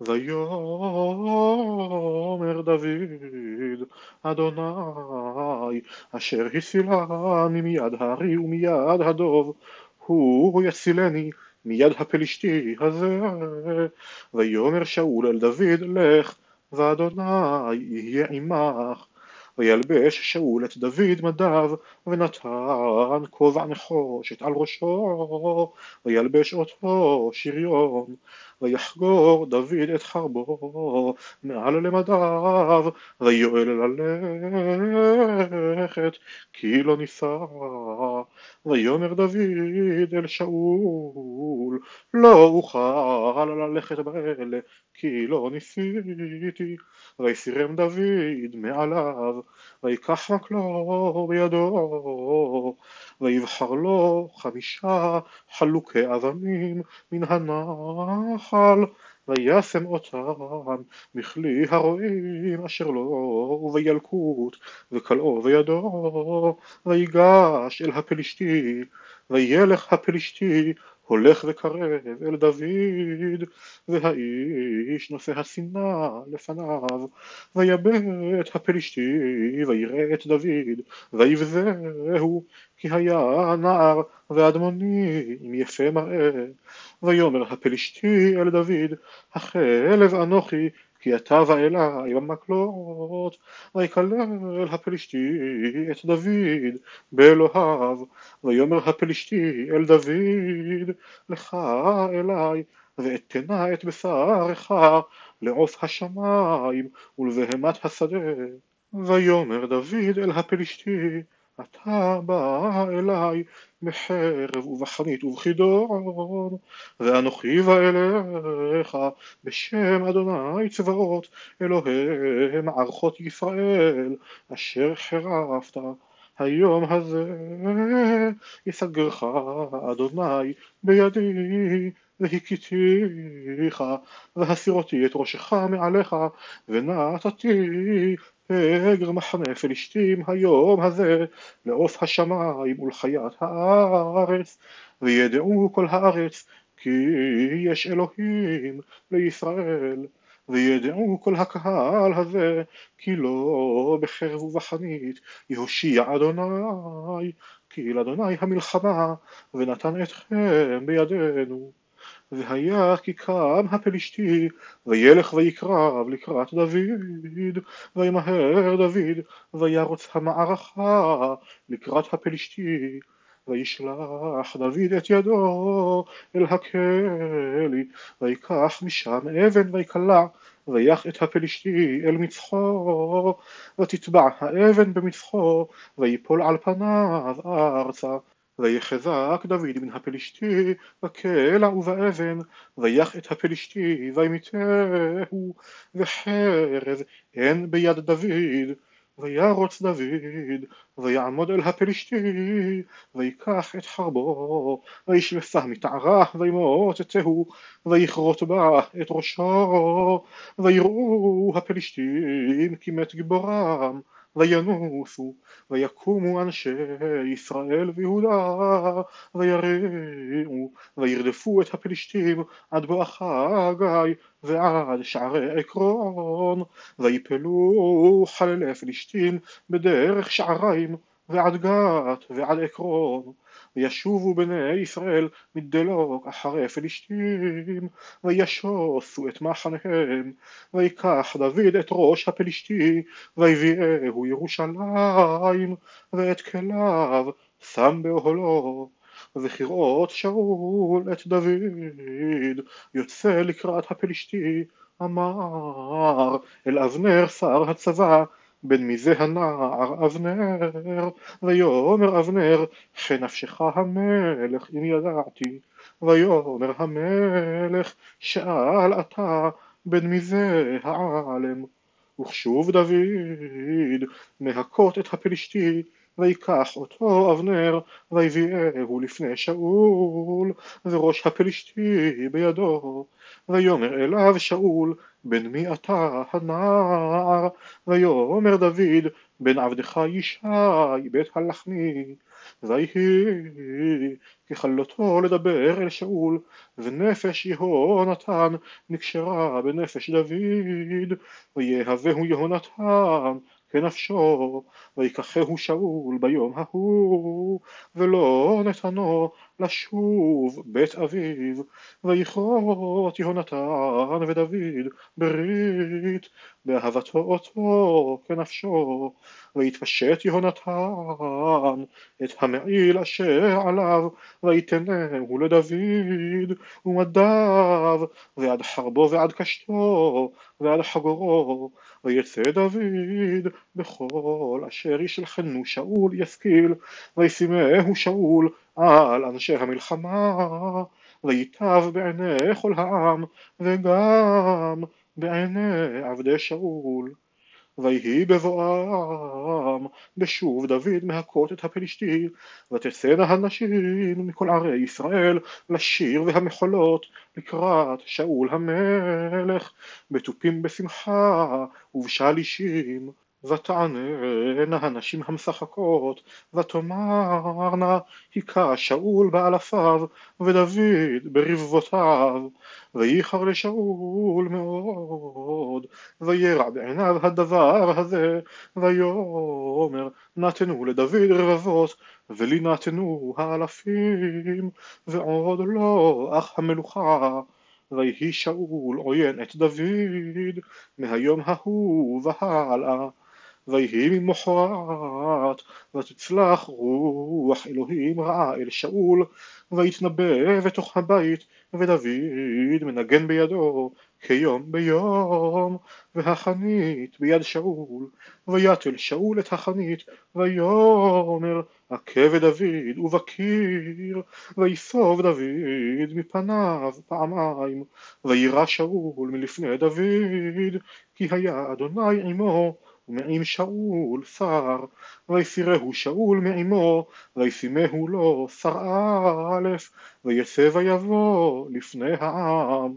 ויאמר דוד אדוני אשר הסילני מיד הארי ומיד הדוב הוא יצילני מיד הפלשתי הזה. ויאמר שאול אל דוד לך ואדוני יהיה עמך וילבש שאול את דוד מדיו ונתן כובע נחושת על ראשו וילבש אותו שריון ויחגור דוד את חרבו מעל למדיו ויואל ללכת כי לא נישא ויאמר דוד אל שאול לא אוכל ללכת באלה כי לא ניסיתי. ויסירם דוד מעליו ויקח מקלו בידו ויבחר לו חמישה חלוקי אבנים מן הנחל וישם אותם בכלי הרועים אשר לו ובילקוט וכלאו בידו ויגש אל הפלישתי וילך הפלישתי הולך וקרב אל דוד והאיש נושא השנאה לפניו ויבט הפלישתי ויראה את דוד ויבזהו כי היה נער ואדמוני עם יפה מראה. ויאמר הפלישתי אל דוד החלב אנוכי כי אתה ואלי במקלות ויקלל הפלישתי את דוד באלוהיו ויאמר הפלישתי אל דוד לך אלי ואתנה את בשרך לעוף השמיים ולבהמת השדה. ויאמר דוד אל הפלישתי אתה בא אליי בחרב ובחנית ובחידון ואנוכי בא אליך בשם אדוני צבאות אלוהי מערכות ישראל אשר חרפת היום הזה יסגרך אדוני בידי והכיתיך והסירותי את ראשך מעליך ונתתי פגר מחנה פלישתים היום הזה לעוף השמיים ולחיית הארץ וידעו כל הארץ כי יש אלוהים לישראל וידעו כל הקהל הזה כי לא בחרב ובחנית יושיע אדוני כי לאדוני המלחמה ונתן אתכם בידינו. והיה כי קם הפלישתי וילך ויקרב לקראת דוד וימהר דוד וירוץ המערכה לקראת הפלישתי וישלח דוד את ידו אל הכלי ויקח משם אבן ויקלע ויח את הפלישתי אל מצחו ותטבע האבן במצחו ויפול על פניו ארצה. ויחזק דוד מן הפלישתי בקלע ובאבן ויח את הפלישתי וימיתהו וחרב אין ביד דוד וירוץ דוד ויעמוד אל הפלישתי ויקח את חרבו וישלפה מתערה וימוטטהו ויכרות בה את ראשו ויראו הפלישתים כי מת גיבורם וינוסו ויקומו אנשי ישראל ויהודה ויריעו וירדפו את הפלישתים עד בואכה גיא ועד שערי עקרון ויפלו חללי פלישתים בדרך שעריים ועד גת ועד עקרון וישובו בני ישראל מדלוק אחרי פלישתים וישוסו את מחניהם ויקח דוד את ראש הפלישתי ויביאהו ירושלים ואת כליו שם באוהלו. וכראות שאול את דוד יוצא לקראת הפלישתי אמר אל אבנר שר הצבא בן מי זה הנער אבנר ויאמר אבנר חנפשך המלך אם ידעתי ויאמר המלך שאל אתה בן מי זה העלם וכשוב דוד מהכות את הפלישתי ויקח אותו אבנר, ויביאהו לפני שאול, וראש הפלישתי בידו. ויאמר אליו שאול, בן מי אתה הנער? ויאמר דוד, בן עבדך ישי, בית הלחמי. ויהי ככלותו לדבר אל שאול, ונפש יהונתן נקשרה בנפש דוד, ויהבהו יהונתן כנפשו, ויקחהו שאול ביום ההוא, ולא נתנו לשוב בית אביו, ויכרות יהונתן ודוד ברית, באהבתו אותו כנפשו, ויתפשט יהונתן את המעיל אשר עליו, ויתנהו לדוד, ומדיו, ועד חרבו ועד קשתו, ועד חגורו, ויצא דוד בכל אשר ישלחנו שאול ישכיל, וישימהו שאול על אנשי המלחמה, ויטב בעיני כל העם, וגם בעיני עבדי שאול. ויהי בבואם בשוב דוד מהכות את הפלישתי ותצאנה הנשים מכל ערי ישראל לשיר והמחולות לקראת שאול המלך בתופים בשמחה ובשלישים ותעננה הנשים המשחקות, ותאמרנה היכה שאול באלפיו, ודוד ברבבותיו, וייחר לשאול מאוד, וירע בעיניו הדבר הזה, ויאמר נתנו לדוד רבבות, ולי נתנו האלפים, ועוד לא אך המלוכה ויהי שאול עוין את דוד מהיום ההוא והלאה ויהי ממחרת ותצלח רוח אלוהים רעה אל שאול ויתנבא בתוך הבית ודוד מנגן בידו כיום ביום והחנית ביד שאול ויתל שאול את החנית ויאמר עכה ודוד ובקיר ויסוב דוד מפניו פעמיים וירא שאול מלפני דוד כי היה אדוני עמו ומעם שאול שר, ויסירהו שאול מעמו, וישימהו לו שר א', ויצא ויבוא לפני העם.